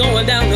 going down